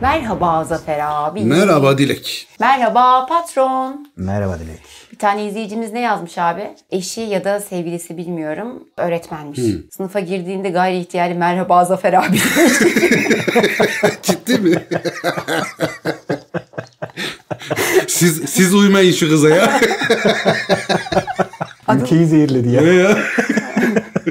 Merhaba Zafer abi. Merhaba Dilek. Merhaba patron. Merhaba Dilek. Bir tane izleyicimiz ne yazmış abi? Eşi ya da sevgilisi bilmiyorum. Öğretmenmiş. Sınıfa girdiğinde gayri ihtiyari merhaba Zafer abi. Ciddi mi? siz siz uymayın şu kıza ya. Ülkeyi zehirledi ya. ya.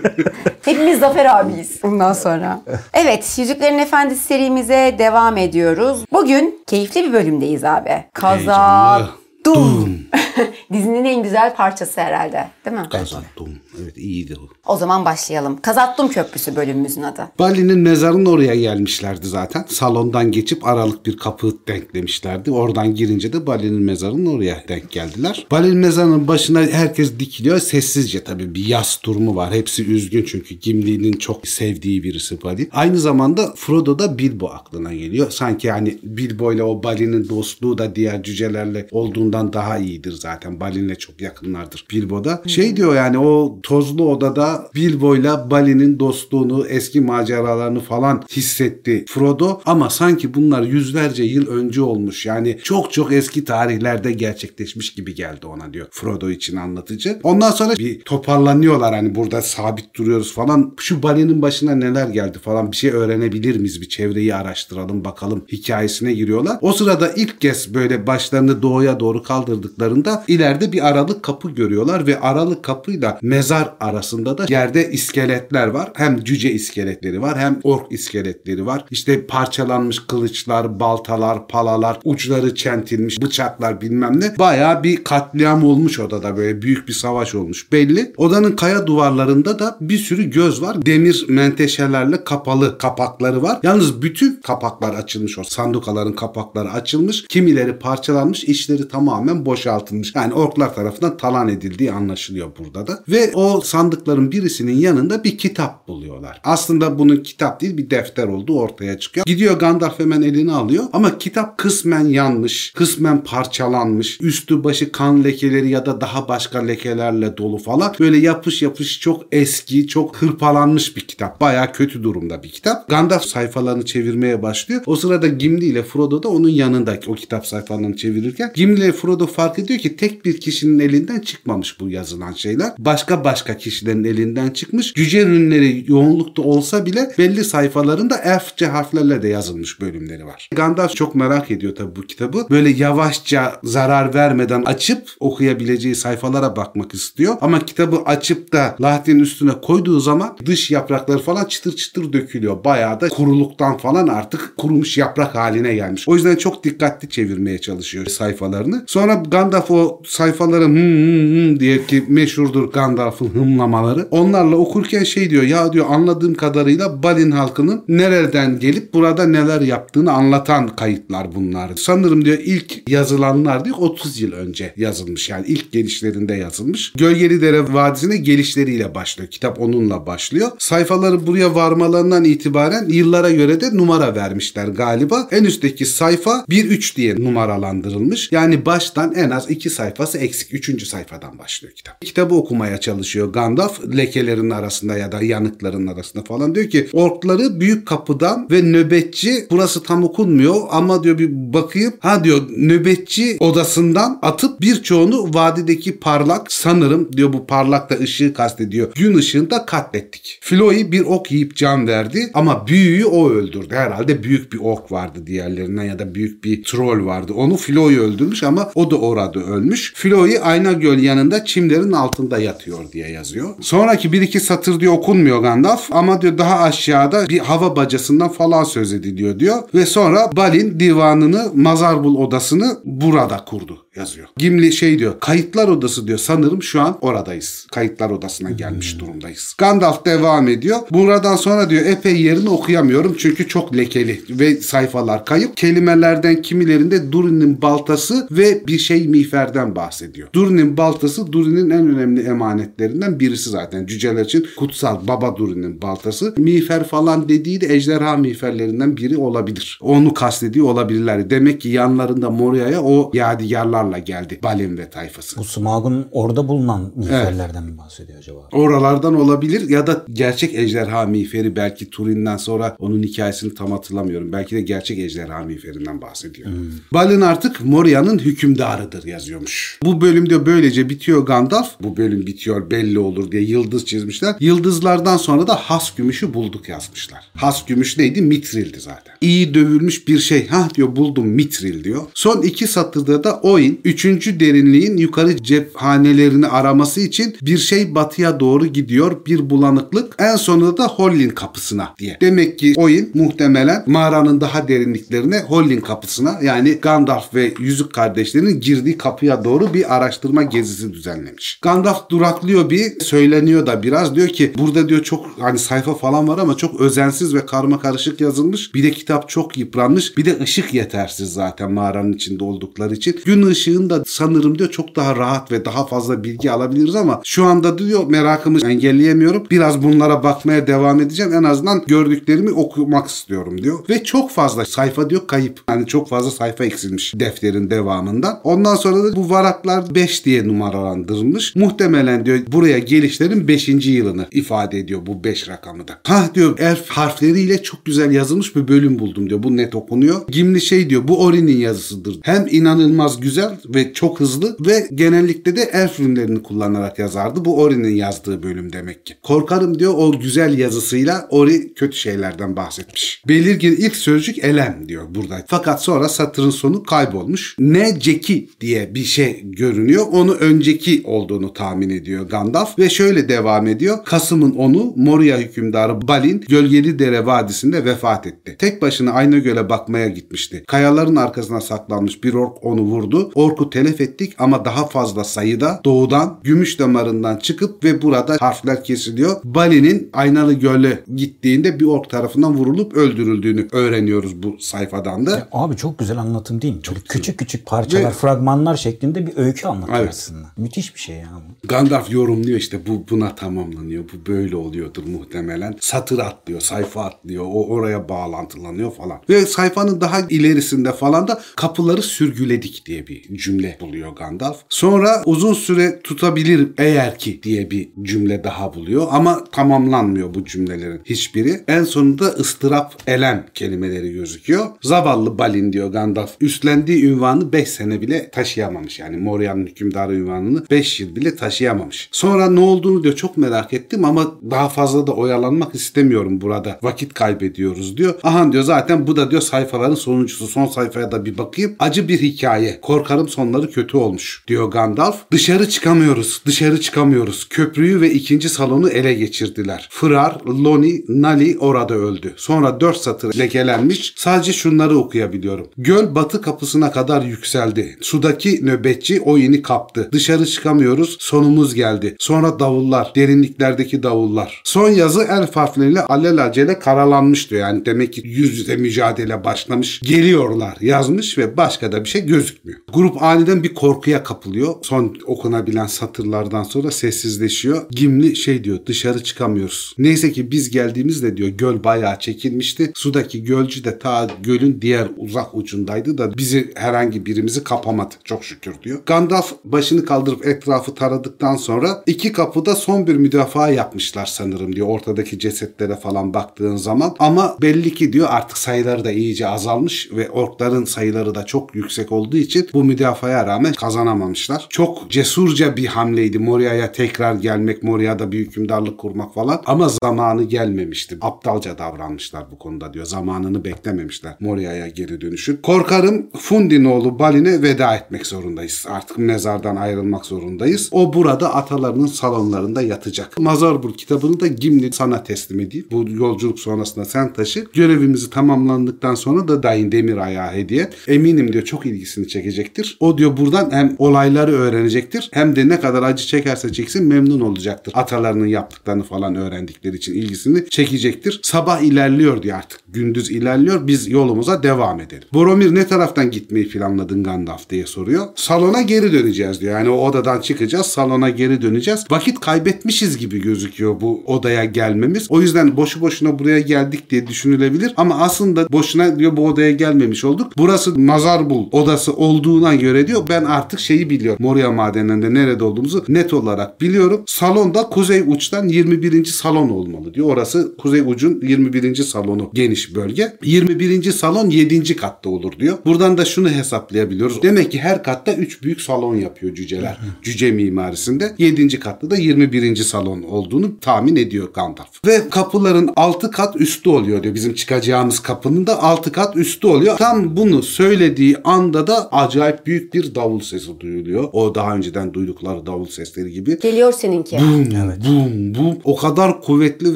Hepimiz Zafer abiyiz bundan sonra. Evet, Yüzüklerin Efendisi serimize devam ediyoruz. Bugün keyifli bir bölümdeyiz abi. Kaza Heyecanlı. Dum. Dizinin en güzel parçası herhalde, değil mi? Kazandım. Evet iyiydi o. O zaman başlayalım. Kazattum Köprüsü bölümümüzün adı. Bali'nin mezarının oraya gelmişlerdi zaten. Salondan geçip aralık bir kapı denklemişlerdi. Oradan girince de Bali'nin mezarının oraya denk geldiler. Bali'nin mezarının başına herkes dikiliyor. Sessizce tabii bir yas durumu var. Hepsi üzgün çünkü Gimli'nin çok sevdiği birisi Bali. Aynı zamanda Frodo da Bilbo aklına geliyor. Sanki hani Bilbo ile o Bali'nin dostluğu da diğer cücelerle olduğundan daha iyidir zaten. Bali'yle çok yakınlardır Bilbo da. Şey diyor yani o tozlu odada Bilbo'yla Bali'nin dostluğunu, eski maceralarını falan hissetti Frodo. Ama sanki bunlar yüzlerce yıl önce olmuş. Yani çok çok eski tarihlerde gerçekleşmiş gibi geldi ona diyor Frodo için anlatıcı. Ondan sonra bir toparlanıyorlar hani burada sabit duruyoruz falan. Şu Bali'nin başına neler geldi falan bir şey öğrenebilir miyiz? Bir çevreyi araştıralım bakalım hikayesine giriyorlar. O sırada ilk kez böyle başlarını doğuya doğru kaldırdıklarında ileride bir aralık kapı görüyorlar ve aralık kapıyla mezar arasında da yerde iskeletler var. Hem cüce iskeletleri var hem ork iskeletleri var. İşte parçalanmış kılıçlar, baltalar, palalar, uçları çentilmiş bıçaklar bilmem ne. Bayağı bir katliam olmuş odada böyle büyük bir savaş olmuş belli. Odanın kaya duvarlarında da bir sürü göz var. Demir menteşelerle kapalı kapakları var. Yalnız bütün kapaklar açılmış o sandukaların kapakları açılmış. Kimileri parçalanmış, içleri tamamen boşaltılmış. Yani orklar tarafından talan edildiği anlaşılıyor burada da. Ve o sandıkların birisinin yanında bir kitap buluyorlar. Aslında bunun kitap değil bir defter olduğu ortaya çıkıyor. Gidiyor Gandalf hemen elini alıyor ama kitap kısmen yanmış, kısmen parçalanmış, üstü başı kan lekeleri ya da daha başka lekelerle dolu falan. Böyle yapış yapış çok eski, çok hırpalanmış bir kitap. Baya kötü durumda bir kitap. Gandalf sayfalarını çevirmeye başlıyor. O sırada Gimli ile Frodo da onun yanındaki o kitap sayfalarını çevirirken Gimli ile Frodo fark ediyor ki tek bir kişinin elinden çıkmamış bu yazılan şeyler. Başka başka kişilerin elinden çıkmış. Cüce ürünleri yoğunlukta olsa bile belli sayfalarında elfçe harflerle de yazılmış bölümleri var. Gandalf çok merak ediyor tabii bu kitabı. Böyle yavaşça zarar vermeden açıp okuyabileceği sayfalara bakmak istiyor. Ama kitabı açıp da lahtin üstüne koyduğu zaman dış yaprakları falan çıtır çıtır dökülüyor. Bayağı da kuruluktan falan artık kurumuş yaprak haline gelmiş. O yüzden çok dikkatli çevirmeye çalışıyor sayfalarını. Sonra Gandalf o sayfaları hım hım hım diye ki meşhurdur Gandalf'ın hımlamaları. Onlarla okurken şey diyor ya diyor anladığım kadarıyla Balin halkının nereden gelip burada neler yaptığını anlatan kayıtlar bunlar. Sanırım diyor ilk yazılanlar diyor 30 yıl önce yazılmış. Yani ilk gelişlerinde yazılmış. Gölgeli Dere Vadisi'ne gelişleriyle başlıyor. Kitap onunla başlıyor. Sayfaları buraya varmalarından itibaren yıllara göre de numara vermişler galiba. En üstteki sayfa 1-3 diye numaralandırılmış. Yani baştan en az 2 sayfası eksik. 3. sayfadan başlıyor kitap. Kitabı okumaya çalışıyor Gandalf. Lekelerin arasında ya da yanıkların arasında falan. Diyor ki orkları büyük kapıdan ve nöbetçi burası tam okunmuyor ama diyor bir bakayım. Ha diyor nöbetçi odasından atıp birçoğunu vadideki parlak sanırım diyor bu parlak da ışığı kastediyor. Gün ışığında katlettik. Floy bir ok yiyip can verdi ama büyüğü o öldürdü. Herhalde büyük bir ok vardı diğerlerinden ya da büyük bir troll vardı. Onu Floy öldürmüş ama o da orada ölmüş. Floy Ayna Göl yanında çimlerin altında yatıyor diye yazıyor. Sonraki bir iki satır diyor okunmuyor Gandalf ama diyor daha aşağıda bir hava bacasından falan söz ediliyor diyor. Ve sonra Balin divanını Mazarbul odasını burada kurdu yazıyor. Gimli şey diyor kayıtlar odası diyor sanırım şu an oradayız. Kayıtlar odasına gelmiş durumdayız. Gandalf devam ediyor. Buradan sonra diyor epey yerini okuyamıyorum çünkü çok lekeli ve sayfalar kayıp. Kelimelerden kimilerinde Durin'in baltası ve bir şey miğferden bahsediyor. Durin'in baltası Durin'in en önemli emanetlerinden birisi zaten. Cüceler için kutsal baba Durin'in baltası. Miğfer falan dediği de ejderha miğferlerinden biri olabilir. Onu kastediyor olabilirler. Demek ki yanlarında Moria'ya o yadigarlar planlarla geldi Balin ve tayfası. Bu Smaug'un orada bulunan miğferlerden mi bahsediyor acaba? Oralardan olabilir ya da gerçek ejderha miğferi belki Turin'den sonra onun hikayesini tam hatırlamıyorum. Belki de gerçek ejderha miğferinden bahsediyor. Balin artık Moria'nın hükümdarıdır yazıyormuş. Bu bölüm diyor böylece bitiyor Gandalf. Bu bölüm bitiyor belli olur diye yıldız çizmişler. Yıldızlardan sonra da has gümüşü bulduk yazmışlar. Has gümüş neydi? Mitril'di zaten. İyi dövülmüş bir şey. Ha diyor buldum Mitril diyor. Son iki satırda da Oin üçüncü derinliğin yukarı cephanelerini araması için bir şey batıya doğru gidiyor. Bir bulanıklık. En sonunda da Hollin kapısına diye. Demek ki Oin muhtemelen mağaranın daha derinliklerine Hollin kapısına yani Gandalf ve Yüzük kardeşlerinin girdiği kapıya doğru bir araştırma gezisi düzenlemiş. Gandalf duraklıyor bir söyleniyor da biraz diyor ki burada diyor çok hani sayfa falan var ama çok özensiz ve karma karışık yazılmış. Bir de kitap çok yıpranmış. Bir de ışık yetersiz zaten mağaranın içinde oldukları için. Gün ışığında sanırım diyor çok daha rahat ve daha fazla bilgi alabiliriz ama şu anda diyor merakımı engelleyemiyorum. Biraz bunlara bakmaya devam edeceğim. En azından gördüklerimi okumak istiyorum diyor. Ve çok fazla sayfa diyor kayıp. Yani çok fazla sayfa eksilmiş defterin devamında. Ondan sonra da bu varaklar 5 diye numaralandırılmış. Muhtemelen diyor buraya gelişlerin 5. yılını ifade ediyor bu 5 rakamı da. Ha diyor elf harfleriyle çok güzel yazılmış bir bölüm buldum diyor. Bu net okunuyor. Gimli şey diyor bu Ori'nin yazısıdır. Hem inanılmaz güzel ve çok hızlı ve genellikle de elf ürünlerini kullanarak yazardı. Bu Ori'nin yazdığı bölüm demek ki. Korkarım diyor o güzel yazısıyla Ori kötü şeylerden bahsetmiş. Belirgin ilk sözcük elem diyor burada. Fakat sonra satırın sonu kaybolmuş. Ne ceki diye bir şey görünüyor. Onu önceki olduğunu tahmin ediyor Gandalf ve şöyle devam ediyor. Kasım'ın onu Moria hükümdarı Balin Gölgeli Dere Vadisi'nde vefat etti. Tek başına Ayna Göl'e bakmaya gitmişti. Kayaların arkasına saklanmış bir ork onu vurdu. Orku telef ettik ama daha fazla sayıda doğudan gümüş damarından çıkıp ve burada harfler kesiliyor. Balin'in Aynalı Göl'e gittiğinde bir ork tarafından vurulup öldürüldüğünü öğreniyoruz bu sayfadan da. Ya abi çok güzel anlatım değil mi? Çok küçük küçük parçalar, Ve, fragmanlar şeklinde bir öykü anlatıyor evet. aslında. Müthiş bir şey ya. Gandalf yorumluyor işte bu buna tamamlanıyor. Bu böyle oluyordur muhtemelen. Satır atlıyor, sayfa atlıyor. O oraya bağlantılanıyor falan. Ve sayfanın daha ilerisinde falan da kapıları sürgüledik diye bir cümle buluyor Gandalf. Sonra uzun süre tutabilir eğer ki diye bir cümle daha buluyor ama tamamlanmıyor bu cümlelerin hiçbiri. En sonunda ıstırap elem kelimeleri gözüküyor. Zavallı Balin diyor Gandalf. Üstlendiği ünvanı 5 sene bile taşıyamamış. Yani Moria'nın hükümdarı ünvanını 5 yıl bile taşıyamamış. Sonra ne olduğunu diyor çok merak ettim ama daha fazla da oyalanmak istemiyorum burada. Vakit kaybediyoruz diyor. Aha diyor zaten bu da diyor sayfaların sonuncusu. Son sayfaya da bir bakayım. Acı bir hikaye. Korkarım sonları kötü olmuş diyor Gandalf. Dışarı çıkamıyoruz. Dışarı çıkamıyoruz. Köprüyü ve ikinci salonu ele geçirdiler. Fırar, Loni, Nali orada öldü. Sonra dört satır lekelenmiş. Sadece şunları okuyabiliyorum. Göl batı kapısına kadar yükseldi. Sudaki nöbetçi o yeni kaptı. Dışarı çıkamıyoruz. Sonumuz geldi. Sonra davullar. Derinliklerdeki davullar. Son yazı el harfleriyle alelacele karalanmış. Yani demek ki yüz yüze mücadele başlamış. Geliyorlar yazmış ve başka da bir şey gözükmüyor. Grup aniden bir korkuya kapılıyor. Son okunabilen satırlardan sonra sessizleşiyor. Gimli şey diyor dışarı çıkamıyoruz. Neyse ki biz geldiğimizde diyor göl bayağı çekilmişti. Sudaki gölcü de ta gölün diğer uzak ucundaydı da bizi herhangi birimizi kapamadı. Çok şükür diyor. Gandalf başını kaldırıp etrafı taradıktan sonra iki kapıda son bir müdafaa yapmışlar sanırım diyor. Ortadaki cesetlere falan baktığın zaman. Ama belli ki diyor artık sayıları da iyice azalmış ve orkların sayıları da çok yüksek olduğu için bu müdafaya rağmen kazanamamışlar. Çok cesurca bir hamleydi Moria'ya tekrar gelmek, Moria'da bir hükümdarlık kurmak falan ama zamanı gelmemişti. Aptalca davranmışlar bu konuda diyor. Zamanını beklememişler Moria'ya geri dönüşün. Korkarım Fundin oğlu Balin'e veda etmek zorundayız. Artık mezardan ayrılmak zorundayız. O burada atalarının salonlarında yatacak. Mazarbur kitabını da Gimli sana teslim edeyim. Bu yolculuk sonrasında sen taşı. Görevimizi tamamlandıktan sonra da Dain Demir ayağı hediye. Eminim diyor çok ilgisini çekecektir. O diyor buradan hem olayları öğrenecektir hem de ne kadar acı çekerse çeksin memnun olacaktır. Atalarının yaptıklarını falan öğrendikleri için ilgisini çekecektir. Sabah ilerliyor diyor artık. Gündüz ilerliyor. Biz yolumuza devam edelim. Boromir ne taraftan gitmeyi planladın Gandalf diye soruyor. Salona geri döneceğiz diyor. Yani o odadan çıkacağız. Salona geri döneceğiz. Vakit kaybetmişiz gibi gözüküyor bu odaya gelmemiz. O yüzden boşu boşuna buraya geldik diye düşünülebilir. Ama aslında boşuna diyor bu odaya gelmemiş olduk. Burası Mazarbul odası olduğuna göre diyor ben artık şeyi biliyorum. Moria madenlerinde nerede olduğumuzu net olarak biliyorum. Salonda kuzey uçtan 21. salon olmalı diyor. Orası kuzey ucun 21. salonu geniş bölge. 21. salon 7. katta olur diyor. Buradan da şunu hesaplayabiliyoruz. Demek ki her katta 3 büyük salon yapıyor cüceler. Cüce mimarisinde. 7. katta da 21. salon olduğunu tahmin ediyor Gandalf. Ve kapıların 6 kat üstü oluyor diyor. Bizim çıkacağımız kapının da 6 kat üstü oluyor. Tam bunu söylediği anda da acayip büyük bir davul sesi duyuluyor. O daha önceden duydukları davul sesleri gibi. Geliyor seninki. Bum, bum, bum. O kadar kuvvetli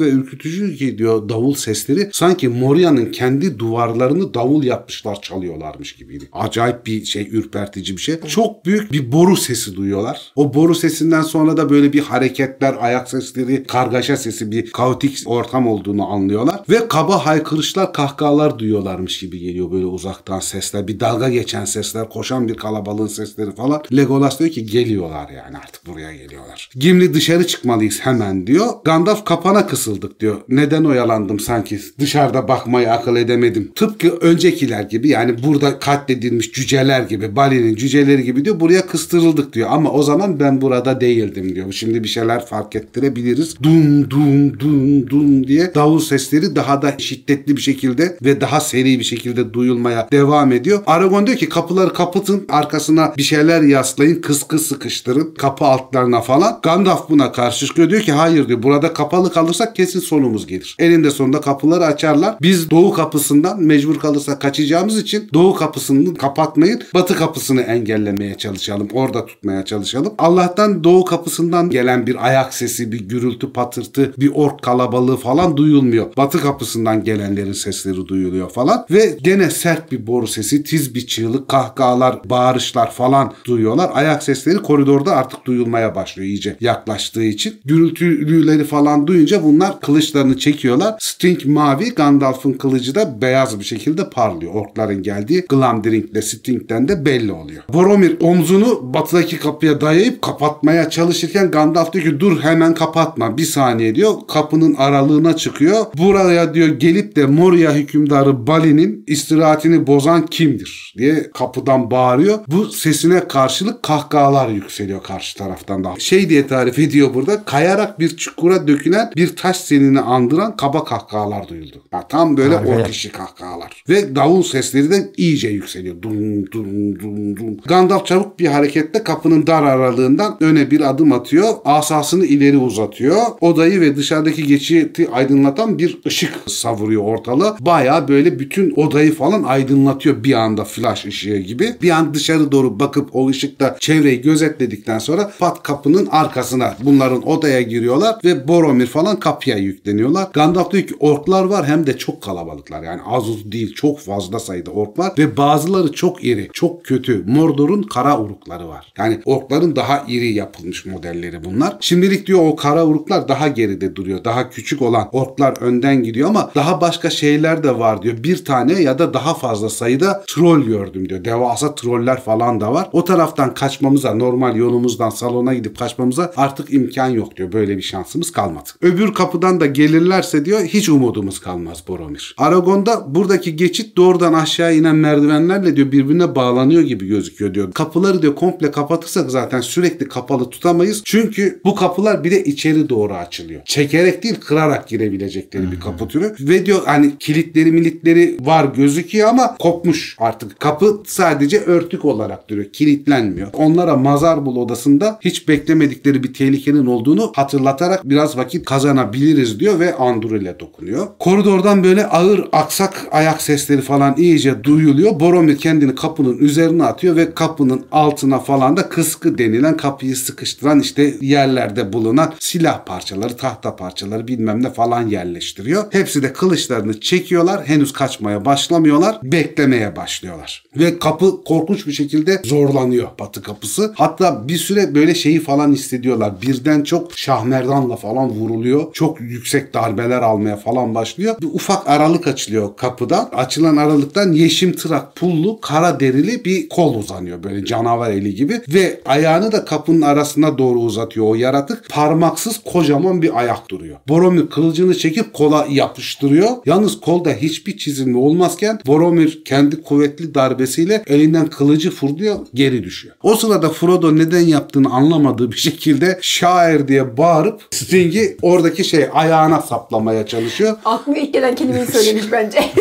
ve ürkütücü ki diyor davul sesleri. Sanki Moria'nın kendi duvarlarını davul yapmışlar çalıyorlarmış gibiydi. Acayip bir şey, ürpertici bir şey. Çok büyük bir boru sesi duyuyorlar. O boru sesinden sonra da böyle bir hareketler, ayak sesleri, kargaşa sesi, bir kaotik ortam olduğunu anlıyorlar. Ve kaba haykırışlar, kahkahalar duyuyorlarmış gibi geliyor böyle uzaktan sesler. Bir dalga geçen sesler, koşan bir kalabalığın sesleri falan. Legolas diyor ki geliyorlar yani artık buraya geliyorlar. Gimli dışarı çıkmalıyız hemen diyor. Gandalf kapana kısıldık diyor. Neden oyalandım sanki? Dışarıda bakmayı akıl edemedim. Tıpkı öncekiler gibi yani burada katledilmiş cüceler gibi, Bali'nin cüceleri gibi diyor. Buraya kıstırıldık diyor. Ama o zaman ben burada değildim diyor. Şimdi bir şeyler fark ettirebiliriz. Dum dum dum dum diye davul sesleri daha da şiddetli bir şekilde ve daha seri bir şekilde duyulmaya devam ediyor. Aragorn diyor ki kapıları kapatın arkasına bir şeyler yaslayın kıskı sıkıştırın kapı altlarına falan. Gandalf buna karşı çıkıyor diyor ki hayır diyor burada kapalı kalırsak kesin sonumuz gelir. Elinde sonunda kapıları açarlar. Biz doğu kapısından mecbur kalırsak kaçacağımız için doğu kapısını kapatmayın batı kapısını engellemeye çalışalım. Orada tutmaya çalışalım. Allah'tan doğu kapısından gelen bir ayak sesi, bir gürültü patırtı, bir ork kalabalığı falan duyulmuyor. Batı kapısından gelenlerin sesleri duyuluyor falan ve gene sert bir boru sesi, tiz bir çığlık, kahkahalar, bağırışlar falan duyuyorlar. Ayak sesleri koridorda artık duyulmaya başlıyor iyice yaklaştığı için. Gürültüleri falan duyunca bunlar kılıçlarını çekiyorlar. Sting mavi, Gandalf'ın kılıcı da beyaz bir şekilde parlıyor. Orkların geldiği Glamdring'le Sting'den de belli oluyor. Boromir omzunu batıdaki kapıya dayayıp kapatmaya çalışırken Gandalf diyor ki dur hemen kapatma bir saniye diyor. Kapının aralığına çıkıyor. Buraya diyor gelip de Moria hükümdarı Bali'nin istirahatini bozan kimdir diye kapıdan bağırıyor. Bu sesine karşılık kahkahalar yükseliyor karşı taraftan da. Şey diye tarif ediyor burada kayarak bir çukura dökülen bir taş senini andıran kaba kahkahalar duyuldu. Ya tam böyle Harika. ork işi kahkahalar. Ve davul sesleri de iyice yükseliyor. Dum dum dum dum. Gandalf çabuk bir hareketle kapının dar aralığından öne bir adım atıyor. Asasını ileri uzatıyor. Odayı ve dışarıdaki geçiti aydınlatan bir ışık savuruyor ortalığa. Baya böyle bütün odayı falan aydınlatıyor bir anda flash ışığı gibi. Bir an dışarı doğru bakıp o ışıkta çevreyi gözetledikten sonra pat kapının arkasına bunların odaya giriyorlar ve Boromir falan kapıya yükleniyorlar. Gandalf diyor ki orklar var hem de çok kalabalıklar. Yani az uz değil çok fazla sayıda ork var ve bazıları çok iri, çok kötü. Mordor'un kara urukları var. Yani orkların daha iri yapılmış modelleri bunlar. Şimdilik diyor o kara uruklar daha geride duruyor. Daha küçük olan orklar önden gidiyor ama daha başka şeyler de var diyor. Bir tane ya da daha fazla sayıda troll gördüm diyor. Devasa troller falan da var. O taraftan kaçmamıza, normal yolumuzdan salona gidip kaçmamıza artık imkan yok diyor. Böyle bir şansımız kalmadı. Öbür kapıdan da gelirlerse diyor hiç umudumuz kalmaz Boromir. Aragon'da buradaki geçit doğrudan aşağı inen merdivenlerle diyor birbirine bağlanıyor gibi gözüküyor diyor. Kapıları diyor komple kapatırsak zaten sürekli kapalı tutamayız. Çünkü bu kapılar bir de içeri doğru açılıyor. Çekerek değil kırarak girebilecekleri bir kapı türü. Ve diyor hani kilitleri militleri var gözüküyor ama kopmuş artık. Kapı sadece örtük olarak duruyor. Kilitlenmiyor. Onlara Mazarbul odasında hiç beklemedikleri bir tehlikenin olduğunu hatırlatarak biraz vakit kazanabiliriz diyor ve Anduril'e dokunuyor. Koridordan böyle ağır aksak ayak sesleri falan iyice duyuluyor. Boromir kendini kapının üzerine atıyor ve kapının altına falan da kıskı denilen kapıyı sıkıştıran işte yerlerde bulunan silah parçaları, tahta parçaları bilmem ne falan yerleştiriyor. Hepsi de kılıçlarını çekiyorlar. Henüz kaçmaya başlamıyorlar. Beklemeye başlıyorlar. Ve kapı korkunç bir şekilde zorlanıyor batı kapısı. Hatta bir süre böyle şeyi falan hissediyorlar. Birden çok şahmerdanla falan vuruluyor. Çok yüksek darbeler almaya falan başlıyor. Bir ufak aralık açılıyor kapıdan. Açılan aralıktan yeşim tırak pullu kara derili bir kol uzanıyor. Böyle canavar eli gibi. Ve ayağını da kapının arasına doğru uzatıyor o yaratık. Parmaksız kocaman bir ayak duruyor. Boromir kılıcını çekip kola yapıştırıyor. Yalnız kolda hiçbir çizilme olmazken Boromir kendi kuvvetli darbesiyle elinden kılıcı fırlıyor geri düşüyor. O sırada Frodo neden yaptığını anlamadığı bir şekilde şair diye bağırıp Sting'i oradaki şey ayağına saplamaya çalışıyor. Aklıma ilk gelen kelimeyi söylemiş bence.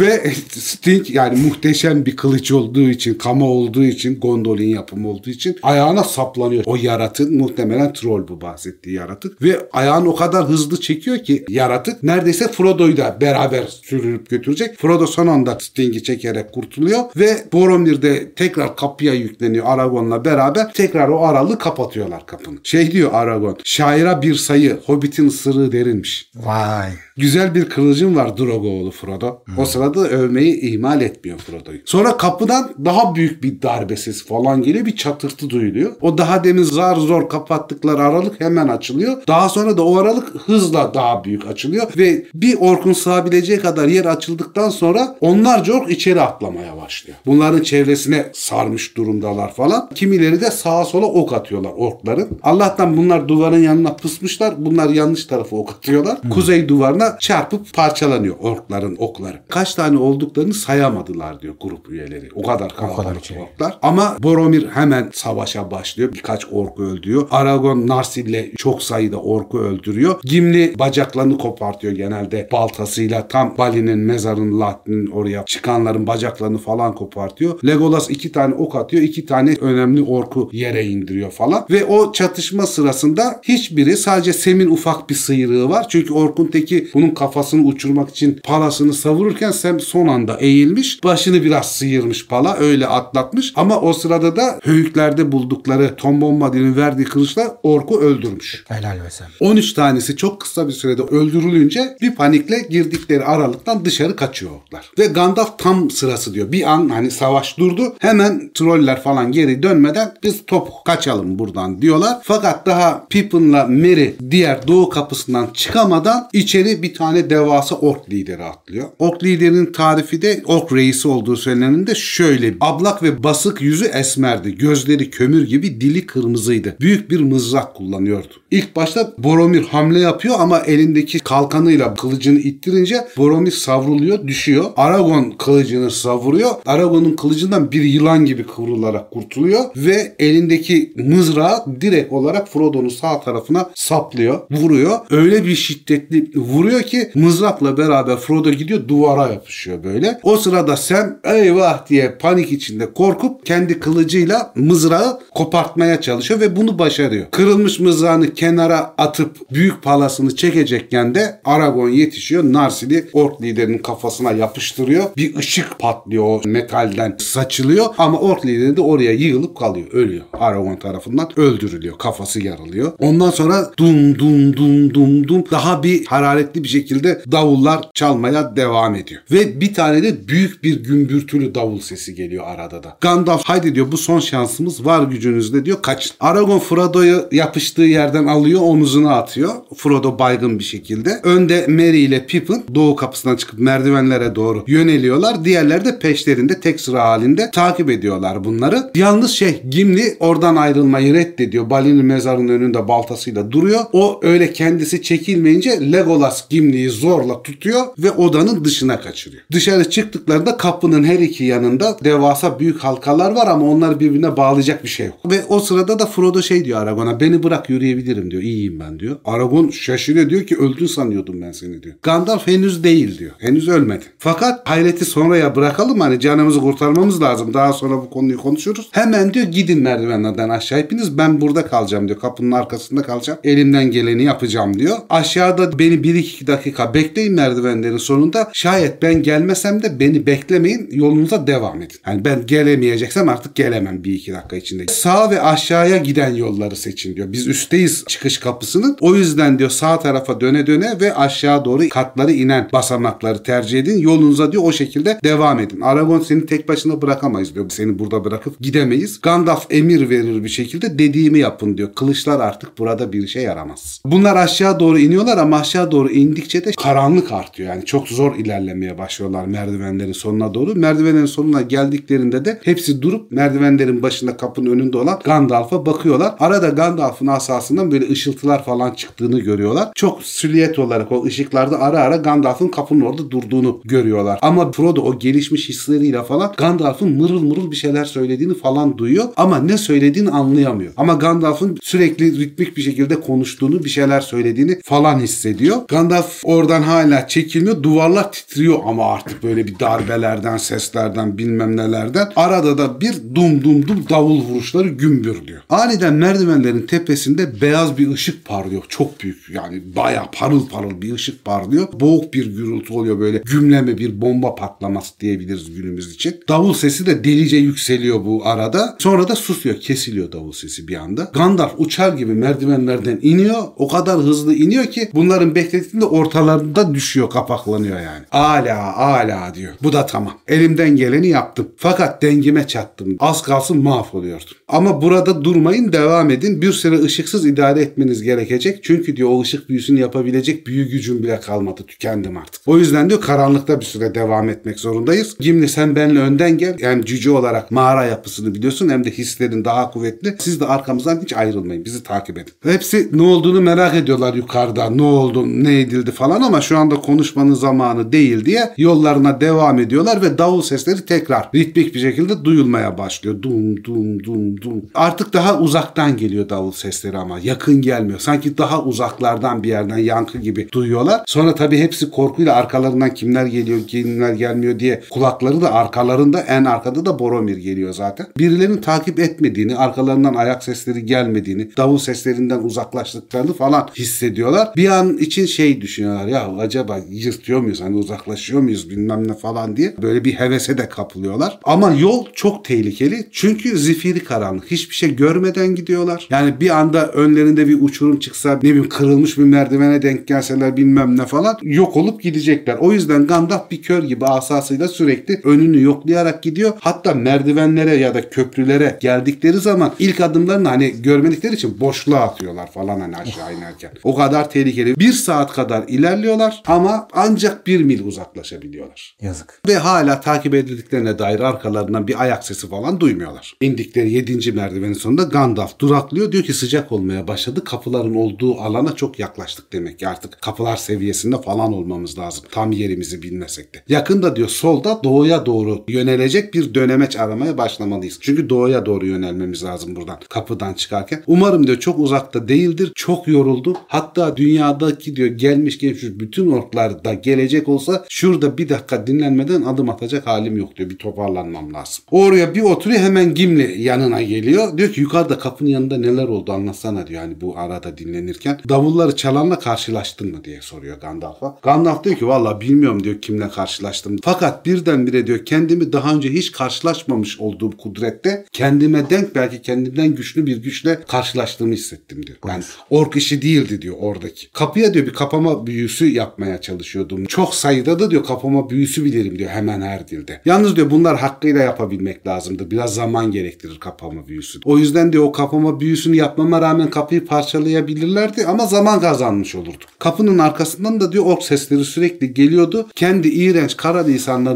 Ve Sting yani muhteşem bir kılıç olduğu için, kama olduğu için, Gondolin yapımı olduğu için ayağına saplanıyor. O yaratığın muhtemelen troll bu bahsettiği yaratık. Ve ayağını o kadar hızlı çekiyor ki yaratık neredeyse Frodo'yu da beraber sürülüp götürecek. Frodo son anda Sting'i çekerek kurtuluyor ve Boromir de tekrar kapıya yükleniyor Aragorn'la beraber. Tekrar o aralığı kapatıyorlar kapını. Şey diyor Aragorn, şaira bir sayı, Hobbit'in ısırığı derinmiş. Vay. Güzel bir kılıcım var Drogoğlu Frodo. O sırada övmeyi ihmal etmiyor Frodo'yu. Sonra kapıdan daha büyük bir darbe sesi falan geliyor. Bir çatırtı duyuluyor. O daha demin zar zor kapattıkları aralık hemen açılıyor. Daha sonra da o aralık hızla daha büyük açılıyor. Ve bir orkun sığabileceği kadar yer açıldıktan sonra onlarca ork içeri atlamaya başlıyor. Bunların çevresine sarmış durumdalar falan. Kimileri de sağa sola ok atıyorlar orkların. Allah'tan bunlar duvarın yanına pısmışlar. Bunlar yanlış tarafa ok atıyorlar. Kuzey duvarına çarpıp parçalanıyor orkların okları. Kaç tane olduklarını sayamadılar diyor grup üyeleri. O kadar kalabalık içeri. orklar. Ama Boromir hemen savaşa başlıyor. Birkaç orku öldürüyor. Aragorn Narsil'le çok sayıda orku öldürüyor. Gimli bacaklarını kopartıyor genelde baltasıyla. Tam Balin'in mezarının Latin'in oraya çıkanların bacaklarını falan kopartıyor. Legolas iki tane ok atıyor. iki tane önemli orku yere indiriyor falan. Ve o çatışma sırasında hiçbiri sadece Sem'in ufak bir sıyrığı var. Çünkü orkun teki bunun kafasını uçurmak için palasını savururken Sem son anda eğilmiş. Başını biraz sıyırmış pala. Öyle atlatmış. Ama o sırada da höyüklerde buldukları Tom Bombadil'in verdiği kılıçla orku öldürmüş. Helal sen. 13 tanesi çok kısa bir sürede öldürülünce bir panikle girdikleri aralıktan dışarı kaçıyor orklar. Ve Gandalf tam sırası diyor. Bir an hani savaş durdu. Hemen troller falan geri dönmeden biz top kaçalım buradan diyorlar. Fakat daha Pippin'la Merry diğer doğu kapısından çıkamadan içeri bir tane devasa ork lideri atlıyor. Ork liderinin tarifi de ork reisi olduğu söylenende şöyle. Ablak ve basık yüzü esmerdi. Gözleri kömür gibi dili kırmızıydı. Büyük bir mızrak kullanıyordu. İlk başta Boromir hamle yapıyor ama elindeki kalkanıyla kılıcını ittirince Boromir savruluyor, düşüyor. Aragorn kılıcını savuruyor. Aragorn'un kılıcından bir yılan gibi kıvrılarak kurtuluyor ve elindeki mızrağı direkt olarak Frodo'nun sağ tarafına saplıyor, vuruyor. Öyle bir şiddetli vuruyor ki mızrakla beraber Frodo gidiyor duvara yapışıyor böyle. O sırada Sam eyvah diye panik içinde korkup kendi kılıcıyla mızrağı kopartmaya çalışıyor ve bunu başarıyor. Kırılmış mızrağını kenara atıp büyük palasını çekecekken de Aragorn yetişiyor. Narsil'i ork liderinin kafasına yapıştırıyor. Bir ışık patlıyor metalden saçılıyor ama ork lideri de oraya yığılıp kalıyor. Ölüyor. Aragorn tarafından öldürülüyor. Kafası yarılıyor. Ondan sonra dum dum dum dum dum daha bir hararetli bir şekilde davullar çalmaya devam ediyor. Ve bir tane de büyük bir gümbürtülü davul sesi geliyor arada da. Gandalf haydi diyor bu son şansımız var gücünüzde diyor kaç. Aragorn Frodo'yu yapıştığı yerden alıyor omuzuna atıyor. Frodo baygın bir şekilde. Önde Merry ile Pippin doğu kapısından çıkıp merdivenlere doğru yöneliyorlar. Diğerleri de peşlerinde tek sıra halinde takip ediyorlar bunları. Yalnız şey Gimli oradan ayrılmayı reddediyor. Balin'in mezarının önünde baltasıyla duruyor. O öyle kendisi çekilmeyince Legolas Gimli'yi zorla tutuyor ve odanın dışına kaçırıyor. Dışarı çıktıklarında kapının her iki yanında devasa büyük halkalar var ama onlar birbirine bağlayacak bir şey yok. Ve o sırada da Frodo şey diyor Aragorn'a beni bırak yürüyebilirim diyor. İyiyim ben diyor. Aragorn şaşırıyor diyor ki öldün sanıyordum ben seni diyor. Gandalf henüz değil diyor. Henüz ölmedi. Fakat hayreti sonraya bırakalım hani canımızı kurtarmamız lazım. Daha sonra bu konuyu konuşuruz. Hemen diyor gidin merdivenlerden aşağı hepiniz ben burada kalacağım diyor. Kapının arkasında kalacağım. Elimden geleni yapacağım diyor. Aşağıda beni 1-2 dakika bekleyin merdivenlerin sonunda. Şayet ben gelmesem de beni beklemeyin. Yolunuza devam edin. Yani ben gelemeyeceksem artık gelemem 1-2 dakika içinde. Sağ ve aşağıya giden yolları seçin diyor. Biz üstteyiz çıkış kapısının. O yüzden diyor sağ tarafa döne döne ve aşağı doğru katları inen basamakları tercih edin. Yolunuza diyor o şekilde devam edin. Aragorn seni tek başına bırakamayız diyor. Seni burada bırakıp gidemeyiz. Gandalf emir verir bir şekilde dediğimi yapın diyor. Kılıçlar artık burada bir işe yaramaz. Bunlar aşağı doğru iniyorlar ama aşağı doğru indikçe de karanlık artıyor. Yani çok zor ilerlemeye başlıyorlar merdivenlerin sonuna doğru. Merdivenlerin sonuna geldiklerinde de hepsi durup merdivenlerin başında kapının önünde olan Gandalf'a bakıyorlar. Arada Gandalf'ın asasından böyle ışıltılar falan çıktığını görüyorlar. Çok silüet olarak o ışıklarda ara ara Gandalf'ın kapının orada durduğunu görüyorlar. Ama Frodo o gelişmiş hisleriyle falan Gandalf'ın mırıl mırıl bir şeyler söylediğini falan duyuyor. Ama ne söylediğini anlayamıyor. Ama Gandalf'ın sürekli ritmik bir şekilde konuştuğunu, bir şeyler söylediğini falan hissediyor. Gandalf oradan hala çekilmiyor. Duvarlar titriyor ama artık böyle bir darbelerden, seslerden, bilmem nelerden. Arada da bir dum dum dum davul vuruşları gümbür diyor. Aniden merdivenlerin tepesinde beyaz bir ışık parlıyor. Çok büyük yani bayağı parıl parıl bir ışık parlıyor. Boğuk bir gürültü oluyor böyle gümleme bir bomba patlaması diyebiliriz günümüz için. Davul sesi de delice yükseliyor bu arada. Sonra da susuyor, kesiliyor davul sesi bir anda. Gandalf uçar gibi merdivenlerden iniyor. O kadar hızlı iniyor ki bunların beklediğinde ortalarında düşüyor, kapaklanıyor yani. Ala ala diyor. Bu da tamam. Elimden geleni yaptım. Fakat dengime çattım. Az kalsın mahvoluyordum. Ama burada durmayın devam edin. Bir süre ışıksız idare etmeniz gerekecek. Çünkü diyor o ışık büyüsünü yapabilecek büyü gücüm bile kalmadı. Tükendim artık. O yüzden diyor karanlıkta bir süre devam etmek zorundayız. Gimli sen benimle önden gel. Yani cüce olarak mağara yapısını biliyorsun. Hem de hislerin daha kuvvetli. Siz de arkamızdan hiç ayrılmayın. Bizi takip edin. Hepsi ne olduğunu merak ediyorlar yukarıda. Ne oldu, ne edildi falan ama şu anda konuşmanın zamanı değil diye yollarına devam ediyorlar ve davul sesleri tekrar ritmik bir şekilde duyulmaya başlıyor. Dum dum dum dum. Artık daha uzaktan geliyor davul sesleri ama yakın gelmiyor. Sanki daha uzaklardan bir yerden yankı gibi duyuyorlar. Sonra tabii hepsi korkuyla arkalarından kimler geliyor, kimler gelmiyor diye kulakları da arkalarında en arkada da Boromir geliyor zaten. Birilerinin takip etmediğini, arkalarından ayak sesleri gelmediğini, davul seslerinden uzaklaştıklarını falan hissediyorlar. Bir an için şey düşünüyorlar ya acaba yırtıyor muyuz hani uzaklaşıyor muyuz bilmem ne falan diye böyle bir hevese de kapılıyorlar. Ama yol çok tehlikeli çünkü zifiri karanlık. Hiçbir şey görmeden gidiyorlar. Yani bir anda önlerinde bir uçurum çıksa ne bileyim kırılmış bir merdivene denk gelseler bilmem ne falan yok olup gidecekler. O yüzden Gandalf bir kör gibi asasıyla sürekli önünü yoklayarak gidiyor. Hatta merdivenlere ya da köprülere geldikleri zaman ilk adımlarını hani görmedikleri için boşluğa atıyorlar falan hani aşağı inerken. O kadar tehlikeli. Bir saat kadar ilerliyorlar ama ancak bir mil uzaklaşabiliyorlar. Yazık. Ve hala takip edildiklerine dair arkalarından bir ayak sesi falan duymuyorlar. İndikleri 7. merdivenin sonunda Gandalf duraklıyor. Diyor ki sıcak olmaya başladı. Kapıların olduğu alana çok yaklaştık demek ki artık kapılar seviyesinde falan olmamız lazım. Tam yerimizi bilmesek de. Yakında diyor solda doğuya doğru yönelecek bir dönemeç aramaya başlamalıyız. Çünkü doğuya doğru yönelmemiz lazım buradan kapıdan çıkarken. Umarım diyor çok uzakta değildir. Çok yoruldu. Hatta dünyadaki diyor gelmiş geçmiş bütün orklar da gelecek olsa şurada bir dakika dinlenmeden adım atacak halim yok diyor. Bir toparlanmam lazım. Oraya bir oturuyor hemen Gimli yanına geliyor. Diyor ki yukarıda kapının yanında neler oldu anlatsana diyor. Yani bu arada dinlenirken. Davulları çalanla karşılaştın mı diye soruyor Gandalf'a. Gandalf diyor ki valla bilmiyorum diyor kimle karşılaştım. Fakat birdenbire diyor kendimi daha önce hiç karşılaşmamış olduğum kudrette kendime denk belki kendimden güçlü bir güçle karşılaştığımı hissettim diyor. Yani ork işi değildi diyor oradaki. Kapıya diyor bir kapama büyüsü yapmaya çalışıyordum. Çok sayıda da diyor kapama büyüsü bilirim diyor hemen her dilde. Yalnız diyor bunlar hakkıyla yapabilmek lazımdı. Biraz zaman gerektirir kapama büyüsü. O yüzden diyor o kapama büyüsünü yapmama rağmen kapıyı parçalayabilirlerdi ama zaman kazanmış olurduk. Kapının arkasından da diyor ork sesleri sürekli geliyordu. Kendi iğrenç kara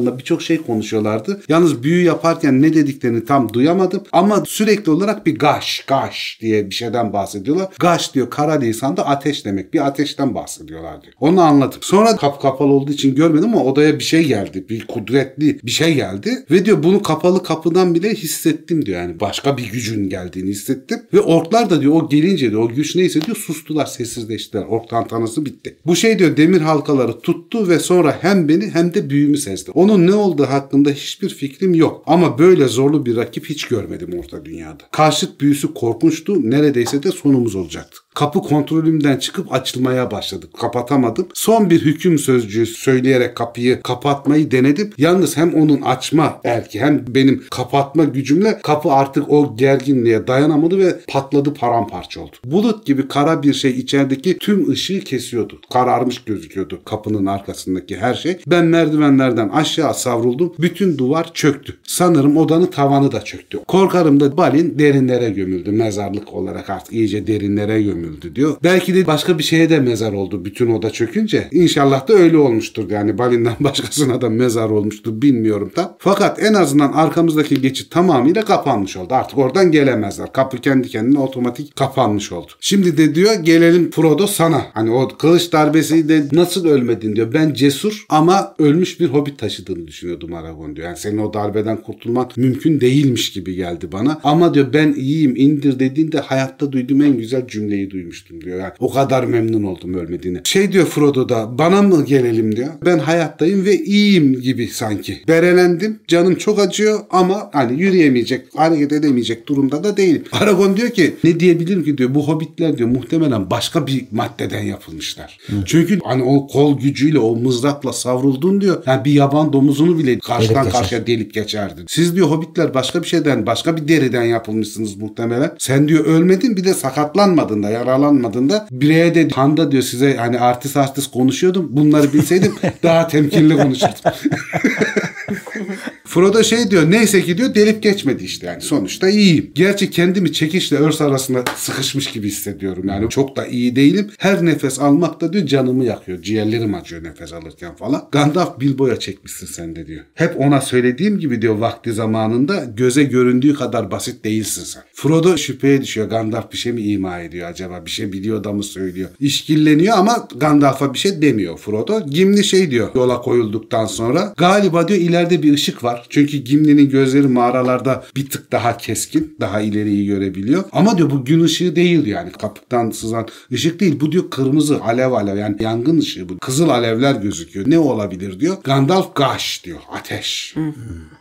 lisanlarında birçok şey konuşuyorlardı. Yalnız büyü yaparken ne dediklerini tam duyamadım ama sürekli olarak bir gaş gaş diye bir şeyden bahsediyorlar. Gaş diyor kara lisanda ateş demek. Bir ateşten bahsediyorlar diyor. Onu anladım. Sonra kapı kapalı olduğu için görmedim ama odaya bir şey geldi. Bir kudretli bir şey geldi. Ve diyor bunu kapalı kapıdan bile hissettim diyor. Yani başka bir gücün geldiğini hissettim. Ve orklar da diyor o gelince diyor o güç neyse diyor sustular sessizleştiler. Ork tantanası bitti. Bu şey diyor demir halkaları tuttu ve sonra hem beni hem de büyümü sezdi. Onun ne olduğu hakkında hiçbir fikrim yok. Ama böyle zorlu bir rakip hiç görmedim orta dünyada. Karşıt büyüsü korkunçtu. Neredeyse de sonumuz olacaktı. Kapı kontrolümden çıkıp açılmaya başladı. Kapatamadım. Son bir hüküm sözcüğü söyleyerek kapıyı kapatmayı denedim. Yalnız hem onun açma belki hem benim kapatma gücümle kapı artık o gerginliğe dayanamadı ve patladı paramparça oldu. Bulut gibi kara bir şey içerideki tüm ışığı kesiyordu. Kararmış gözüküyordu kapının arkasındaki her şey. Ben merdivenlerden aşağı savruldum. Bütün duvar çöktü. Sanırım odanın tavanı da çöktü. Korkarım da Balin derinlere gömüldü. Mezarlık olarak artık iyice derinlere gömüldü gömüldü diyor. Belki de başka bir şeye de mezar oldu bütün oda çökünce. İnşallah da öyle olmuştur yani Balin'den başkasına da mezar olmuştur bilmiyorum da. Fakat en azından arkamızdaki geçit tamamıyla kapanmış oldu. Artık oradan gelemezler. Kapı kendi kendine otomatik kapanmış oldu. Şimdi de diyor gelelim Frodo sana. Hani o kılıç darbesi de nasıl ölmedin diyor. Ben cesur ama ölmüş bir hobbit taşıdığını düşünüyordum Aragorn diyor. Yani senin o darbeden kurtulman mümkün değilmiş gibi geldi bana. Ama diyor ben iyiyim indir dediğinde hayatta duyduğum en güzel cümleyi duymuştum diyor. Yani o kadar memnun oldum ölmediğine. Şey diyor Frodo da bana mı gelelim diyor. Ben hayattayım ve iyiyim gibi sanki. Berelendim. Canım çok acıyor ama hani yürüyemeyecek, hareket edemeyecek durumda da değilim. Aragorn diyor ki ne diyebilirim ki diyor bu hobbitler diyor muhtemelen başka bir maddeden yapılmışlar. Çünkü hani o kol gücüyle o mızrakla savruldun diyor. Yani bir yaban domuzunu bile karşıdan geçer. karşıya delip geçerdi. Siz diyor hobbitler başka bir şeyden, başka bir deriden yapılmışsınız muhtemelen. Sen diyor ölmedin bir de sakatlanmadın da, yaralanmadın da. Bireye de Handa diyor size hani artist artist konuşuyordum. Bunları bilseydim daha temkinli konuşurdum. Frodo şey diyor neyse ki diyor delip geçmedi işte yani sonuçta iyiyim. Gerçi kendimi çekişle örs arasında sıkışmış gibi hissediyorum yani çok da iyi değilim. Her nefes almak da diyor canımı yakıyor. Ciğerlerim acıyor nefes alırken falan. Gandalf Bilbo'ya çekmişsin sen de diyor. Hep ona söylediğim gibi diyor vakti zamanında göze göründüğü kadar basit değilsin sen. Frodo şüpheye düşüyor. Gandalf bir şey mi ima ediyor acaba? Bir şey biliyor da mı söylüyor? İşkilleniyor ama Gandalf'a bir şey demiyor Frodo. Gimli şey diyor yola koyulduktan sonra. Galiba diyor ileride bir ışık var. Çünkü Gimli'nin gözleri mağaralarda bir tık daha keskin. Daha ileriyi görebiliyor. Ama diyor bu gün ışığı değil yani. Kapıktan sızan ışık değil. Bu diyor kırmızı alev alev yani yangın ışığı bu. Kızıl alevler gözüküyor. Ne olabilir diyor. Gandalf gaş diyor. Ateş.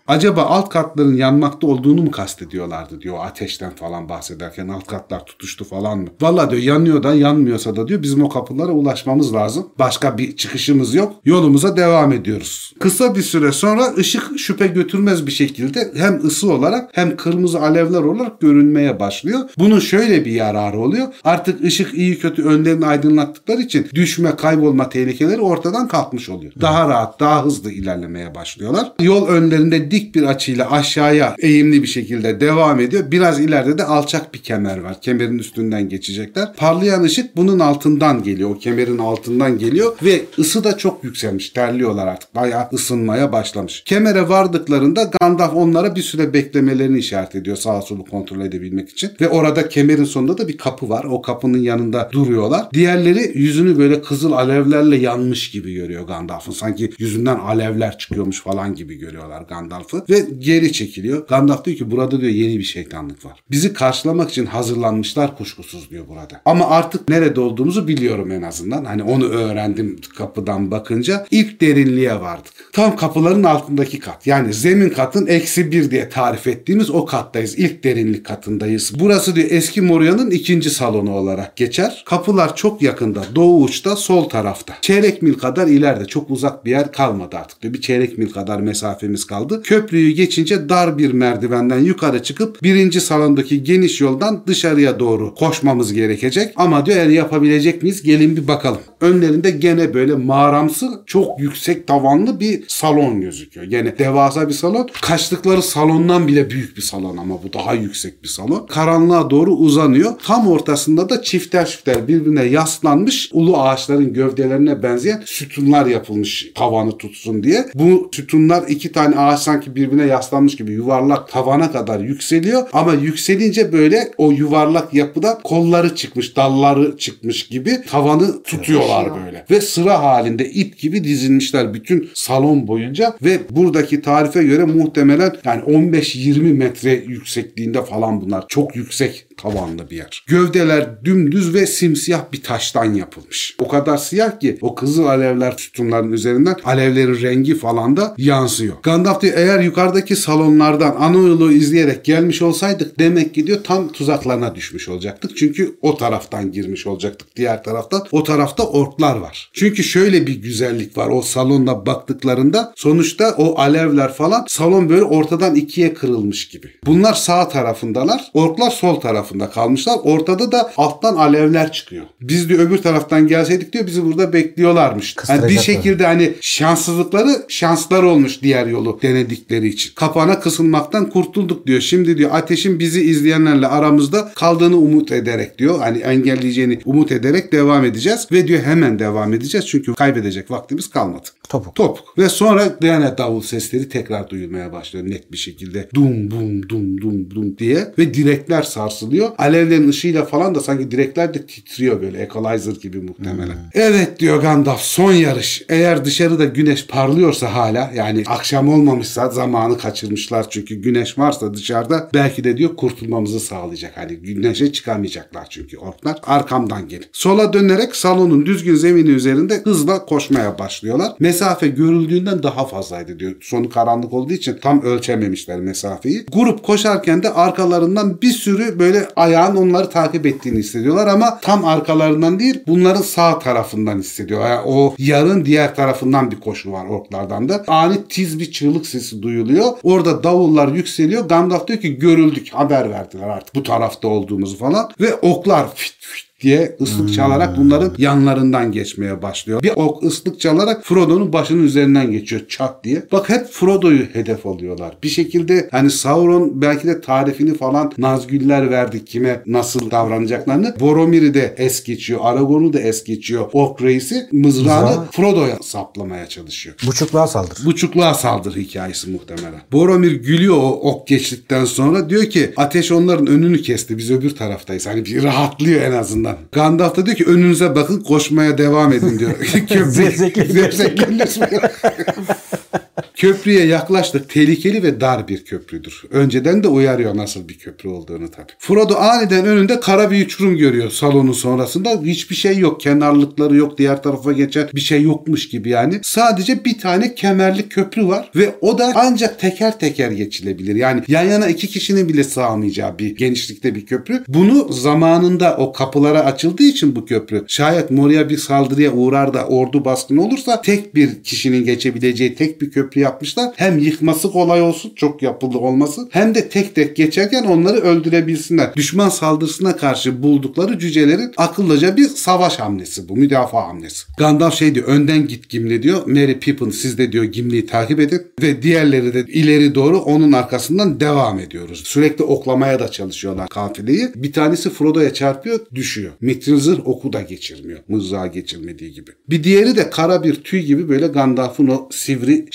Acaba alt katların yanmakta olduğunu mu kastediyorlardı diyor. Ateşten falan bahsederken alt katlar tutuştu falan mı? Valla diyor yanıyor da yanmıyorsa da diyor bizim o kapılara ulaşmamız lazım. Başka bir çıkışımız yok. Yolumuza devam ediyoruz. Kısa bir süre sonra ışık şüphe götürmez bir şekilde hem ısı olarak hem kırmızı alevler olarak görünmeye başlıyor. Bunun şöyle bir yararı oluyor. Artık ışık iyi kötü önlerini aydınlattıkları için düşme kaybolma tehlikeleri ortadan kalkmış oluyor. Daha rahat daha hızlı ilerlemeye başlıyorlar. Yol önlerinde dik bir açıyla aşağıya eğimli bir şekilde devam ediyor. Biraz ileride de alçak bir kemer var. Kemerin üstünden geçecekler. Parlayan ışık bunun altından geliyor. O kemerin altından geliyor ve ısı da çok yükselmiş. Terliyorlar artık. Bayağı ısınmaya başlamış. Kemere vardıklarında Gandalf onlara bir süre beklemelerini işaret ediyor sağa solu kontrol edebilmek için. Ve orada kemerin sonunda da bir kapı var. O kapının yanında duruyorlar. Diğerleri yüzünü böyle kızıl alevlerle yanmış gibi görüyor Gandalf'ın. Sanki yüzünden alevler çıkıyormuş falan gibi görüyorlar Gandalf'ı. Ve geri çekiliyor. Gandalf diyor ki burada diyor yeni bir şeytanlık var. Bizi karşılamak için hazırlanmışlar kuşkusuz diyor burada. Ama artık nerede olduğumuzu biliyorum en azından. Hani onu öğrendim kapıdan bakınca. İlk derinliğe vardık. Tam kapıların altındaki kat. Yani zemin katın eksi bir diye tarif ettiğimiz o kattayız. İlk derinlik katındayız. Burası diyor eski Moria'nın ikinci salonu olarak geçer. Kapılar çok yakında. Doğu uçta sol tarafta. Çeyrek mil kadar ileride. Çok uzak bir yer kalmadı artık diyor. Bir çeyrek mil kadar mesafemiz kaldı. Köprüyü geçince dar bir merdivenden yukarı çıkıp birinci salondaki geniş yoldan dışarıya doğru koşmamız gerekecek. Ama diyor eğer yapabilecek miyiz? Gelin bir bakalım. Önlerinde gene böyle mağaramsı çok yüksek tavanlı bir salon gözüküyor. Gene devasa bir salon. Kaçtıkları salondan bile büyük bir salon ama bu daha yüksek bir salon. Karanlığa doğru uzanıyor. Tam ortasında da çifter çifter birbirine yaslanmış ulu ağaçların gövdelerine benzeyen sütunlar yapılmış tavanı tutsun diye. Bu sütunlar iki tane ağaç sanki birbirine yaslanmış gibi yuvarlak tavana kadar yükseliyor ama yükselince böyle o yuvarlak yapıda kolları çıkmış, dalları çıkmış gibi tavanı tutuyorlar böyle. Ve sıra halinde ip gibi dizilmişler bütün salon boyunca ve buradaki tarife göre muhtemelen yani 15-20 metre yüksekliğinde falan bunlar. Çok yüksek tavanlı bir yer. Gövdeler dümdüz ve simsiyah bir taştan yapılmış. O kadar siyah ki o kızıl alevler sütunların üzerinden alevlerin rengi falan da yansıyor. Gandalf diyor eğer yukarıdaki salonlardan ana yolu izleyerek gelmiş olsaydık demek ki diyor tam tuzaklarına düşmüş olacaktık. Çünkü o taraftan girmiş olacaktık diğer taraftan. O tarafta orklar var. Çünkü şöyle bir güzellik var o salonda baktıklarında sonuçta o alevler falan. Salon böyle ortadan ikiye kırılmış gibi. Bunlar sağ tarafındalar. Orklar sol tarafında kalmışlar. Ortada da alttan alevler çıkıyor. Biz diyor öbür taraftan gelseydik diyor bizi burada bekliyorlarmış. Yani bir şekilde hani şanssızlıkları şanslar olmuş diğer yolu denedikleri için. Kapana kısılmaktan kurtulduk diyor. Şimdi diyor ateşin bizi izleyenlerle aramızda kaldığını umut ederek diyor. Hani engelleyeceğini umut ederek devam edeceğiz. Ve diyor hemen devam edeceğiz. Çünkü kaybedecek vaktimiz kalmadı. Topuk. Topuk. Ve sonra gene davul sesleri tekrar duyulmaya başlıyor net bir şekilde. Dum bum dum dum dum diye. Ve direkler sarsılıyor. Alevlerin ışığıyla falan da sanki direkler de titriyor böyle. Equalizer gibi muhtemelen. Evet diyor Gandalf son yarış. Eğer dışarıda güneş parlıyorsa hala yani akşam olmamışsa zamanı kaçırmışlar çünkü güneş varsa dışarıda belki de diyor kurtulmamızı sağlayacak. Hani güneşe çıkamayacaklar çünkü orklar. Arkamdan gelin. Sola dönerek salonun düzgün zemini üzerinde hızla koşmaya başlıyorlar. Mesafe görüldüğünden daha fazlaydı diyor. Sonu karanlık olduğu için tam ölçememişler mesafeyi. Grup koşarken de arkalarından bir sürü böyle ayağın onları takip ettiğini hissediyorlar ama tam arkalarından değil bunların sağ tarafından hissediyor. Yani o yarın diğer tarafından bir koşu var orklardan da. Ani tiz bir çığlık sesi duyuluyor. Orada davullar yükseliyor. Gandalf diyor ki görüldük haber verdiler artık bu tarafta olduğumuzu falan ve oklar fit fit diye ıslık çalarak bunların yanlarından geçmeye başlıyor. Bir ok ıslık çalarak Frodo'nun başının üzerinden geçiyor çat diye. Bak hep Frodo'yu hedef alıyorlar. Bir şekilde hani Sauron belki de tarifini falan Nazgüller verdi kime nasıl davranacaklarını. Boromir'i de es geçiyor. Aragorn'u da es geçiyor. Ok reisi mızrağını Mızrağı- Frodo'ya saplamaya çalışıyor. Buçukluğa saldır. Buçukluğa saldır hikayesi muhtemelen. Boromir gülüyor o ok geçtikten sonra diyor ki ateş onların önünü kesti biz öbür taraftayız. Hani bir rahatlıyor en azından. Gandalf da diyor ki önünüze bakın koşmaya devam edin diyor. Zevzekli. Köprüye yaklaştık. Tehlikeli ve dar bir köprüdür. Önceden de uyarıyor nasıl bir köprü olduğunu tabii. Frodo aniden önünde kara bir uçurum görüyor salonun sonrasında. Hiçbir şey yok. Kenarlıkları yok. Diğer tarafa geçen bir şey yokmuş gibi yani. Sadece bir tane kemerli köprü var ve o da ancak teker teker geçilebilir. Yani yan yana iki kişinin bile sığamayacağı bir genişlikte bir köprü. Bunu zamanında o kapılara açıldığı için bu köprü şayet Moria bir saldırıya uğrar da ordu baskını olursa tek bir kişinin geçebileceği tek bir köprü yapmışlar. Hem yıkması kolay olsun çok yapılı olması hem de tek tek geçerken onları öldürebilsinler. Düşman saldırısına karşı buldukları cücelerin akıllıca bir savaş hamlesi bu. Müdafaa hamlesi. Gandalf şey diyor önden git Gimli diyor. Merry Pippin siz de diyor Gimli'yi takip edin ve diğerleri de ileri doğru onun arkasından devam ediyoruz. Sürekli oklamaya da çalışıyorlar kafileyi. Bir tanesi Frodo'ya çarpıyor düşüyor. Mitrilzir oku da geçirmiyor. Mızrağı geçirmediği gibi. Bir diğeri de kara bir tüy gibi böyle Gandalf'ın o sivri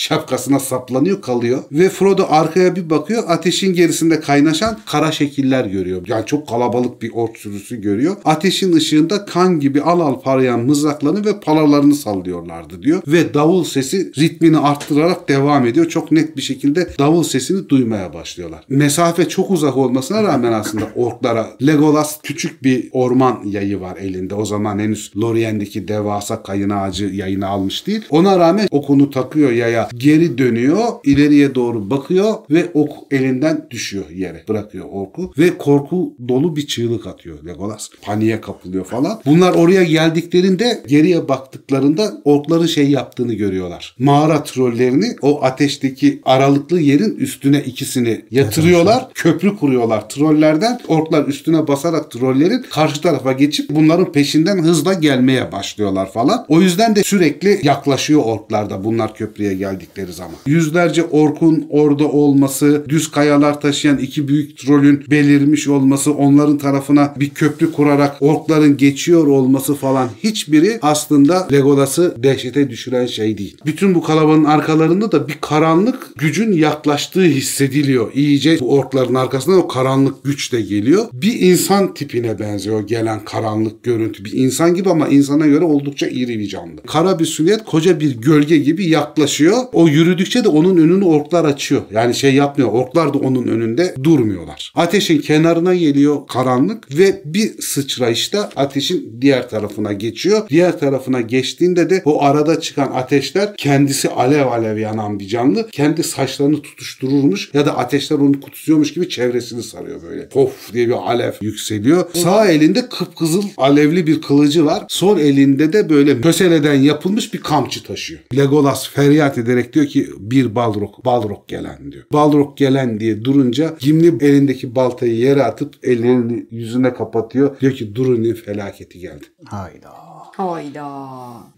şapkasına saplanıyor kalıyor. Ve Frodo arkaya bir bakıyor ateşin gerisinde kaynaşan kara şekiller görüyor. Yani çok kalabalık bir ork sürüsü görüyor. Ateşin ışığında kan gibi al al parlayan mızraklarını ve palalarını sallıyorlardı diyor. Ve davul sesi ritmini arttırarak devam ediyor. Çok net bir şekilde davul sesini duymaya başlıyorlar. Mesafe çok uzak olmasına rağmen aslında orklara Legolas küçük bir orman yayı var elinde. O zaman henüz Lorient'deki devasa kayın ağacı yayını almış değil. Ona rağmen okunu takıyor yaya. Geri dönüyor. ileriye doğru bakıyor ve ok elinden düşüyor yere. Bırakıyor orku ve korku dolu bir çığlık atıyor Legolas. Paniğe kapılıyor falan. Bunlar oraya geldiklerinde geriye baktıklarında orkların şey yaptığını görüyorlar. Mağara trollerini o ateşteki aralıklı yerin üstüne ikisini yatırıyorlar. Köprü kuruyorlar trollerden. Orklar üstüne basarak trollerin karşı tarafa geçip bunların peşinden hızla gelmeye başlıyorlar falan. O yüzden de sürekli yaklaşıyor orklar da bunlar köprüye geldikleri zaman. Yüzlerce orkun orada olması, düz kayalar taşıyan iki büyük trolün belirmiş olması, onların tarafına bir köprü kurarak orkların geçiyor olması falan hiçbiri aslında Legolas'ı dehşete düşüren şey değil. Bütün bu kalabalığın arkalarında da bir karanlık gücün yaklaştığı hissediliyor. İyice bu orkların arkasından o karanlık güç de geliyor. Bir insan tipine benziyor gelen karanlık görüntü. Bir insan gibi ama insana göre oldukça iri bir canlı. Kara bir silüet koca bir gölge gibi yaklaşıyor. O yürüdükçe de onun önünü orklar açıyor. Yani şey yapmıyor. Orklar da onun önünde durmuyorlar. Ateşin kenarına geliyor karanlık ve bir sıçrayışta ateşin diğer tarafına geçiyor. Diğer tarafına geçtiğinde de o arada çıkan ateşler kendisi alev alev yanan bir canlı. Kendi saçlarını tutuştururmuş ya da ateşler onu kutusuyormuş gibi çevresini sarıyor böyle. Pof diye bir alev yükseliyor. Sağ elinde kıpkızıl alevli bir kılıcı var. Sol elinde de böyle köseleden yapılmış bir kamçı taşıyor. Legolas feryat ederek diyor ki ki bir Balrog, Balrog gelen diyor. Balrog gelen diye durunca Gimli elindeki baltayı yere atıp ellerini yüzüne kapatıyor. Diyor ki Durin'in felaketi geldi. Hayda. Hayda.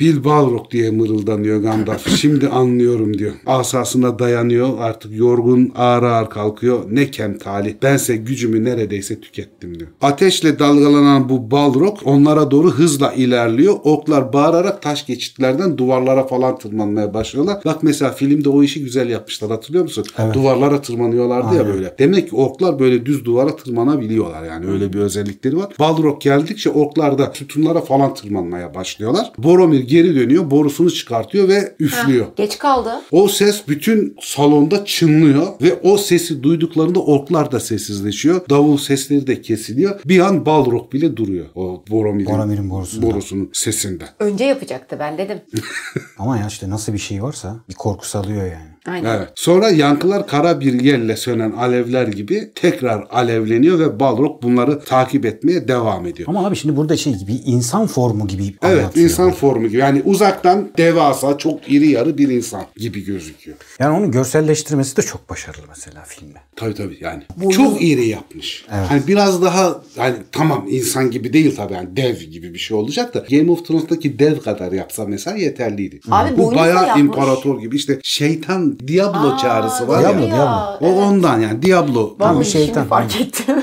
Bil Balrog diye mırıldanıyor Gandalf. Şimdi anlıyorum diyor. Asasına dayanıyor. Artık yorgun ağır ağır kalkıyor. Ne kem talih. Bense gücümü neredeyse tükettim diyor. Ateşle dalgalanan bu Balrog onlara doğru hızla ilerliyor. Oklar bağırarak taş geçitlerden duvarlara falan tırmanmaya başlıyorlar. Bak mesela filmde o işi güzel yapmışlar. Hatırlıyor musun? Duvarlara tırmanıyorlardı ya böyle. Demek ki oklar böyle düz duvara tırmanabiliyorlar. Yani öyle bir özellikleri var. Balrog geldikçe oklar da sütunlara falan tırmanmaya başlıyorlar. Boromir geri dönüyor. Borusunu çıkartıyor ve üflüyor. Geç kaldı. O ses bütün salonda çınlıyor ve o sesi duyduklarında orklar da sessizleşiyor. Davul sesleri de kesiliyor. Bir an Balrog bile duruyor. O Boromir'in, Boromir'in borusunda. borusunun sesinde. Önce yapacaktı ben dedim. Ama ya işte nasıl bir şey varsa bir korku salıyor yani. Aynen. Evet. Sonra yankılar kara bir yelle sönen alevler gibi tekrar alevleniyor ve Balrog bunları takip etmeye devam ediyor. Ama abi şimdi burada şey gibi insan formu gibi Evet insan formu gibi. Yani uzaktan devasa çok iri yarı bir insan gibi gözüküyor. Yani onu görselleştirmesi de çok başarılı mesela filmde. Tabii tabii yani. Boyu- Çok iri yapmış. Hani biraz daha hani tamam insan gibi değil tabii yani dev gibi bir şey olacak da Game of Thrones'taki dev kadar yapsa mesela yeterliydi. Abi Bu bayağı yapmış. imparator gibi işte şeytan Diablo Aa, çağrısı var Diablo, ya. ya. O ondan yani Diablo. Vallahi şeytan, şimdi fark ettim.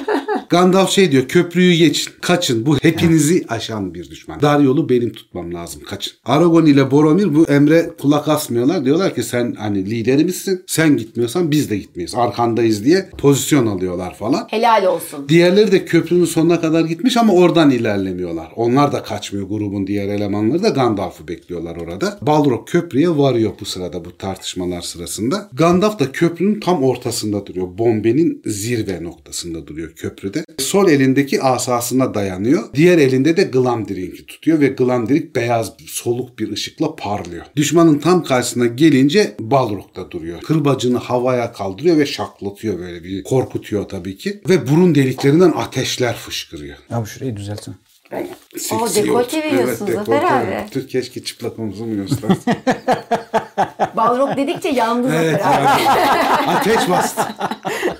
Gandalf şey diyor köprüyü geçin kaçın bu hepinizi aşan bir düşman. Dar yolu benim tutmam lazım kaçın. Aragorn ile Boromir bu emre kulak asmıyorlar. Diyorlar ki sen hani liderimizsin sen gitmiyorsan biz de gitmeyiz arkandayız diye pozisyon alıyorlar falan. Helal olsun. Diğerleri de köprünün sonuna kadar gitmiş ama oradan ilerlemiyorlar. Onlar da kaçmıyor grubun diğer elemanları da Gandalf'ı bekliyorlar orada. Balrog köprüye varıyor bu sırada bu tartışmalar sırasında. Gandalf da köprünün tam ortasında duruyor. Bombenin zirve noktasında duruyor köprüde. Sol elindeki asasına dayanıyor. Diğer elinde de Glamdring'i tutuyor ve Glamdring beyaz soluk bir ışıkla parlıyor. Düşmanın tam karşısına gelince Balrog da duruyor. Kırbacını havaya kaldırıyor ve şaklatıyor böyle bir korkutuyor tabii ki. Ve burun deliklerinden ateşler fışkırıyor. Abi şurayı düzeltsene. Böyle. Seksi O dekolte veriyorsun Evet, Zafer abi. Tür keşke çıplak omuzumu göstersin. Balrog dedikçe yandı Evet, Zafer abi. Ateş bastı.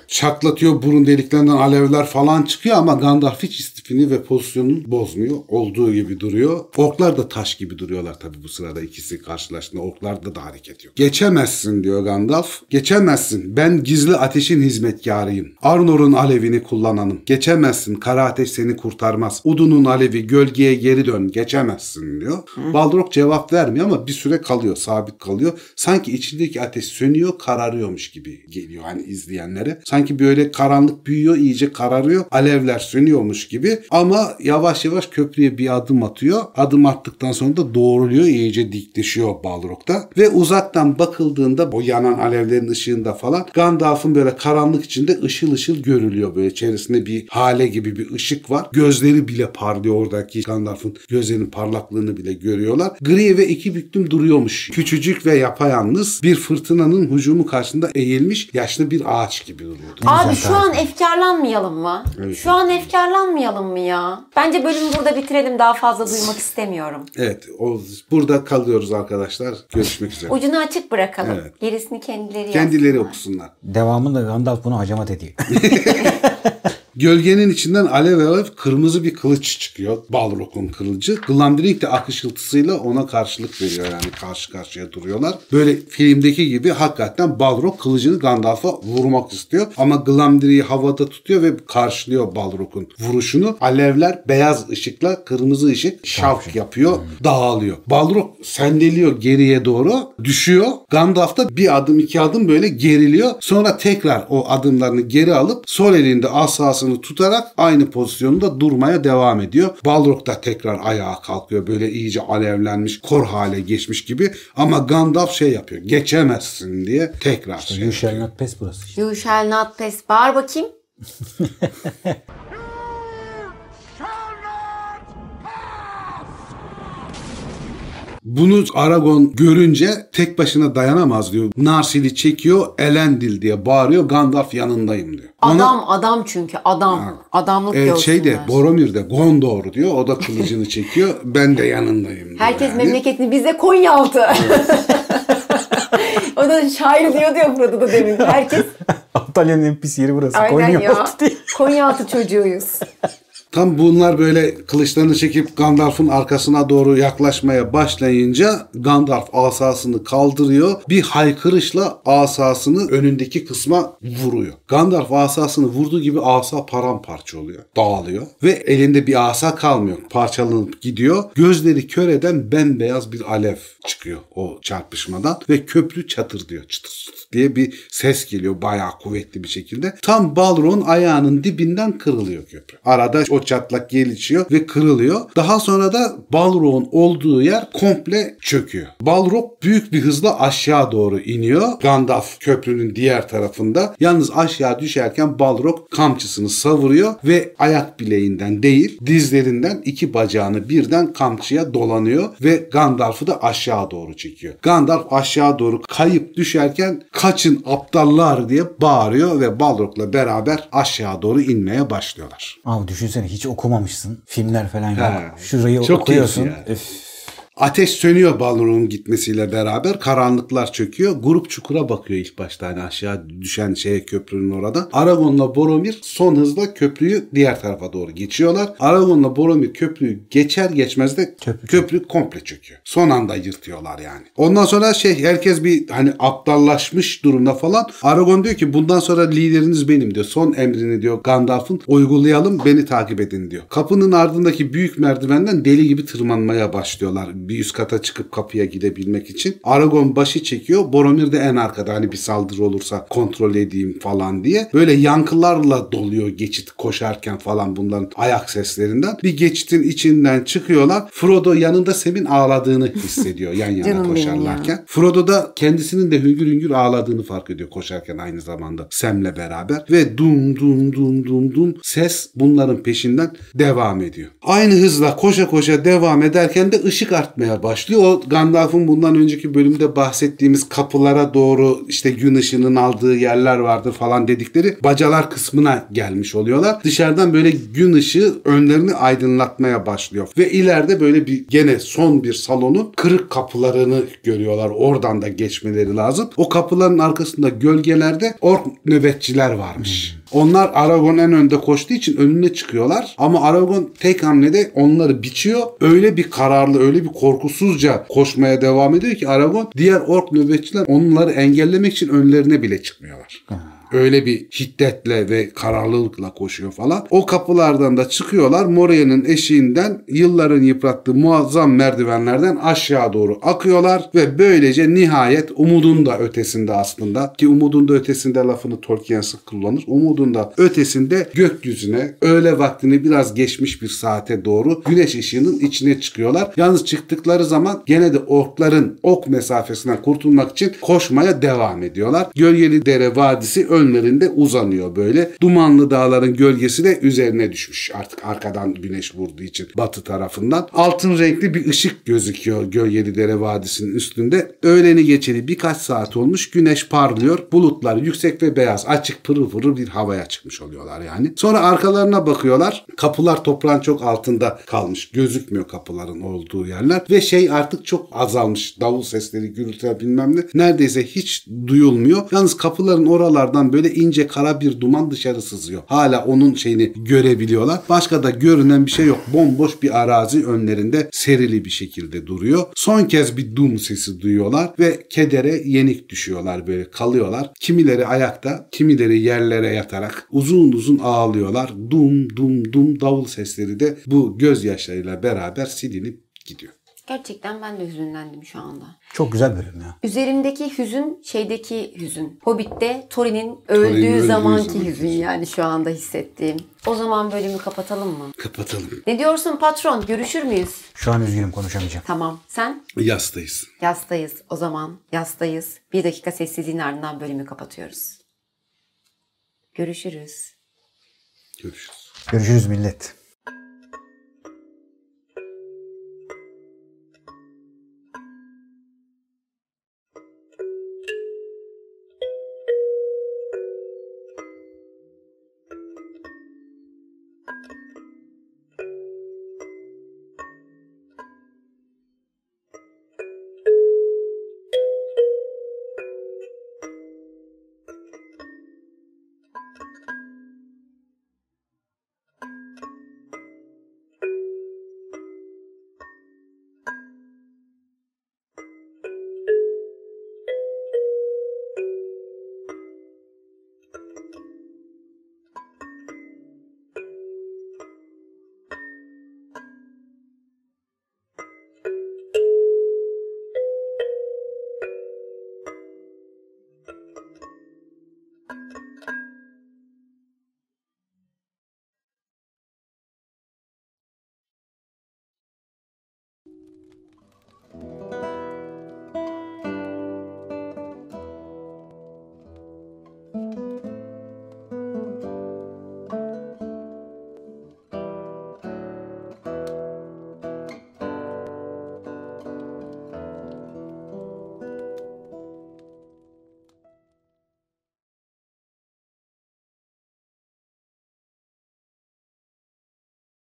Çatlatıyor burun deliklerinden alevler falan çıkıyor ama Gandalf hiç istifini ve pozisyonunu bozmuyor. Olduğu gibi duruyor. Orklar da taş gibi duruyorlar tabii bu sırada ikisi karşılaştığında. Orklarda da hareket yok. Geçemezsin diyor Gandalf. Geçemezsin. Ben gizli ateşin hizmetkarıyım. Arnor'un alevini kullananım. Geçemezsin. Kara ateş seni kurtarmaz. Udun'un alevi gölgeye geri dön. Geçemezsin diyor. Balrog cevap vermiyor ama bir süre kalıyor. Sabit kalıyor. Sanki içindeki ateş sönüyor kararıyormuş gibi geliyor hani izleyenlere. Sanki böyle karanlık büyüyor iyice kararıyor. Alevler sönüyormuş gibi ama yavaş yavaş köprüye bir adım atıyor. Adım attıktan sonra da doğruluyor iyice dikleşiyor Balrog'da. Ve uzaktan bakıldığında o yanan alevlerin ışığında falan Gandalf'ın böyle karanlık içinde ışıl ışıl görülüyor böyle içerisinde bir hale gibi bir ışık var. Gözleri bile parlıyor oradaki Gandalf'ın gözlerinin parlaklığını bile görüyorlar. Gri ve iki büklüm duruyormuş. Küçücük ve yapayalnız bir fırtınanın hücumu karşısında eğilmiş yaşlı bir ağaç gibi duruyordu. Abi şu an efkarlanmayalım mı? Evet. Şu an efkarlanmayalım mı ya? Bence bölümü burada bitirelim. Daha fazla duymak istemiyorum. Evet, o burada kalıyoruz arkadaşlar. Görüşmek üzere. Ucunu açık bırakalım. Evet. Gerisini kendileri Kendileri yapsınlar. okusunlar. Devamında Gandalf bunu hacamat ediyor. Gölgenin içinden alev alev kırmızı bir kılıç çıkıyor. Balrog'un kılıcı. Glamdring de akışıltısıyla ona karşılık veriyor yani karşı karşıya duruyorlar. Böyle filmdeki gibi hakikaten Balrog kılıcını Gandalf'a vurmak istiyor. Ama Glamdring'i havada tutuyor ve karşılıyor Balrog'un vuruşunu. Alevler beyaz ışıkla kırmızı ışık şavk yapıyor. Dağılıyor. Balrog sendeliyor geriye doğru. Düşüyor. Gandalf da bir adım iki adım böyle geriliyor. Sonra tekrar o adımlarını geri alıp sol elinde asasını tutarak aynı pozisyonda durmaya devam ediyor. Balrog da tekrar ayağa kalkıyor. Böyle iyice alevlenmiş, kor hale geçmiş gibi. Ama Gandalf şey yapıyor. Geçemezsin diye tekrar şey You shall not pass burası işte. You shall not pass. Bağır bakayım. Bunu Aragon görünce tek başına dayanamaz diyor. Narsil'i çekiyor, Elendil diye bağırıyor. Gandalf yanındayım diyor. Ona- Adam adam çünkü adam. Adamlık Evet, görsünler. şey de Boromir de Gondor diyor. O da kılıcını çekiyor. Ben de yanındayım diyor. Herkes yani. memleketini bize Konyaaltı. o O da şair diyor diyor Frodo da demin. Herkes Antalya'nın NPC yeri burası. aynen Konya ya. Konyaaltı çocuğuyuz. Tam bunlar böyle kılıçlarını çekip Gandalf'ın arkasına doğru yaklaşmaya başlayınca Gandalf asasını kaldırıyor. Bir haykırışla asasını önündeki kısma vuruyor. Gandalf asasını vurduğu gibi asa paramparça oluyor. Dağılıyor. Ve elinde bir asa kalmıyor. Parçalanıp gidiyor. Gözleri kör eden bembeyaz bir alev çıkıyor o çarpışmadan. Ve köprü çatır diyor. Çıtır çıtır diye bir ses geliyor bayağı kuvvetli bir şekilde. Tam Balrog'un ayağının dibinden kırılıyor köprü. Arada o çatlak gelişiyor ve kırılıyor. Daha sonra da Balrog'un olduğu yer komple çöküyor. Balrog büyük bir hızla aşağı doğru iniyor. Gandalf köprünün diğer tarafında. Yalnız aşağı düşerken Balrog kamçısını savuruyor ve ayak bileğinden değil dizlerinden iki bacağını birden kamçıya dolanıyor ve Gandalf'ı da aşağı doğru çekiyor. Gandalf aşağı doğru kayıp düşerken kaçın aptallar diye bağırıyor ve Balrog'la beraber aşağı doğru inmeye başlıyorlar. Abi düşünsene hiç okumamışsın. Filmler falan yok. Şurayı çok okuyorsun. Öf. Ateş sönüyor Balrog'un gitmesiyle beraber. Karanlıklar çöküyor. Grup çukura bakıyor ilk başta hani aşağı düşen şeye köprünün orada. Aragorn'la Boromir son hızla köprüyü diğer tarafa doğru geçiyorlar. Aragorn'la Boromir köprüyü geçer geçmez de Köprü köprü, komple çöküyor. Son anda yırtıyorlar yani. Ondan sonra şey herkes bir hani aptallaşmış durumda falan. Aragorn diyor ki bundan sonra lideriniz benim diyor. Son emrini diyor Gandalf'ın uygulayalım beni takip edin diyor. Kapının ardındaki büyük merdivenden deli gibi tırmanmaya başlıyorlar. Bir üst kata çıkıp kapıya gidebilmek için. Aragorn başı çekiyor. Boromir de en arkada hani bir saldırı olursa kontrol edeyim falan diye. Böyle yankılarla doluyor geçit koşarken falan bunların ayak seslerinden. Bir geçitin içinden çıkıyorlar. Frodo yanında Sam'in ağladığını hissediyor yan yana Canım koşarlarken. Frodo da kendisinin de hüngür hüngür ağladığını fark ediyor koşarken aynı zamanda Sam'le beraber. Ve dum dum dum dum dum ses bunların peşinden devam ediyor. Aynı hızla koşa koşa devam ederken de ışık artmaya başlıyor. O Gandalf'ın bundan önceki bölümde bahsettiğimiz kapılara doğru işte gün ışığının aldığı yerler vardır falan dedikleri bacalar kısmına gelmiş oluyorlar. Dışarıdan böyle gün ışığı önlerini aydınlatmaya başlıyor. Ve ileride böyle bir gene son bir salonun kırık kapılarını görüyorlar. Oradan da geçmeleri lazım. O kapıların arkasında gölgelerde ork nöbetçiler varmış. Onlar Aragorn en önde koştuğu için önüne çıkıyorlar. Ama Aragorn tek hamlede onları biçiyor. Öyle bir kararlı, öyle bir korkusuzca koşmaya devam ediyor ki Aragorn diğer ork nöbetçiler onları engellemek için önlerine bile çıkmıyorlar. Öyle bir şiddetle ve kararlılıkla koşuyor falan. O kapılardan da çıkıyorlar. Moria'nın eşiğinden yılların yıprattığı muazzam merdivenlerden aşağı doğru akıyorlar ve böylece nihayet umudun da ötesinde aslında ki umudun da ötesinde lafını Tolkien sık kullanır. Umudun da ötesinde gökyüzüne öğle vaktini biraz geçmiş bir saate doğru güneş ışığının içine çıkıyorlar. Yalnız çıktıkları zaman gene de orkların ok mesafesinden kurtulmak için koşmaya devam ediyorlar. Gölgeli Dere Vadisi önlerinde uzanıyor böyle. Dumanlı dağların gölgesi de üzerine düşmüş artık arkadan güneş vurduğu için batı tarafından. Altın renkli bir ışık gözüküyor Gölgeli Dere Vadisi'nin üstünde. Öğleni geçeli birkaç saat olmuş. Güneş parlıyor. Bulutlar yüksek ve beyaz. Açık pırıl pırıl bir havaya çıkmış oluyorlar yani. Sonra arkalarına bakıyorlar. Kapılar toprağın çok altında kalmış. Gözükmüyor kapıların olduğu yerler. Ve şey artık çok azalmış. Davul sesleri, gürültüler bilmem ne. Neredeyse hiç duyulmuyor. Yalnız kapıların oralardan böyle ince kara bir duman dışarı sızıyor. Hala onun şeyini görebiliyorlar. Başka da görünen bir şey yok. Bomboş bir arazi önlerinde serili bir şekilde duruyor. Son kez bir dum sesi duyuyorlar ve kedere yenik düşüyorlar böyle kalıyorlar. Kimileri ayakta, kimileri yerlere yatarak uzun uzun ağlıyorlar. Dum dum dum davul sesleri de bu gözyaşlarıyla beraber silinip gidiyor. Gerçekten ben de hüzünlendim şu anda. Çok güzel bölüm ya. Üzerimdeki hüzün şeydeki hüzün. Hobbit'te Thorin'in öldüğü öldüğü zamanki zamanki hüzün hüzün. yani şu anda hissettiğim. O zaman bölümü kapatalım mı? Kapatalım. Ne diyorsun patron? Görüşür müyüz? Şu an üzgünüm konuşamayacağım. Tamam. Sen? Yastayız. Yastayız. O zaman yastayız. Bir dakika sessizliğin ardından bölümü kapatıyoruz. Görüşürüz. Görüşürüz. Görüşürüz millet.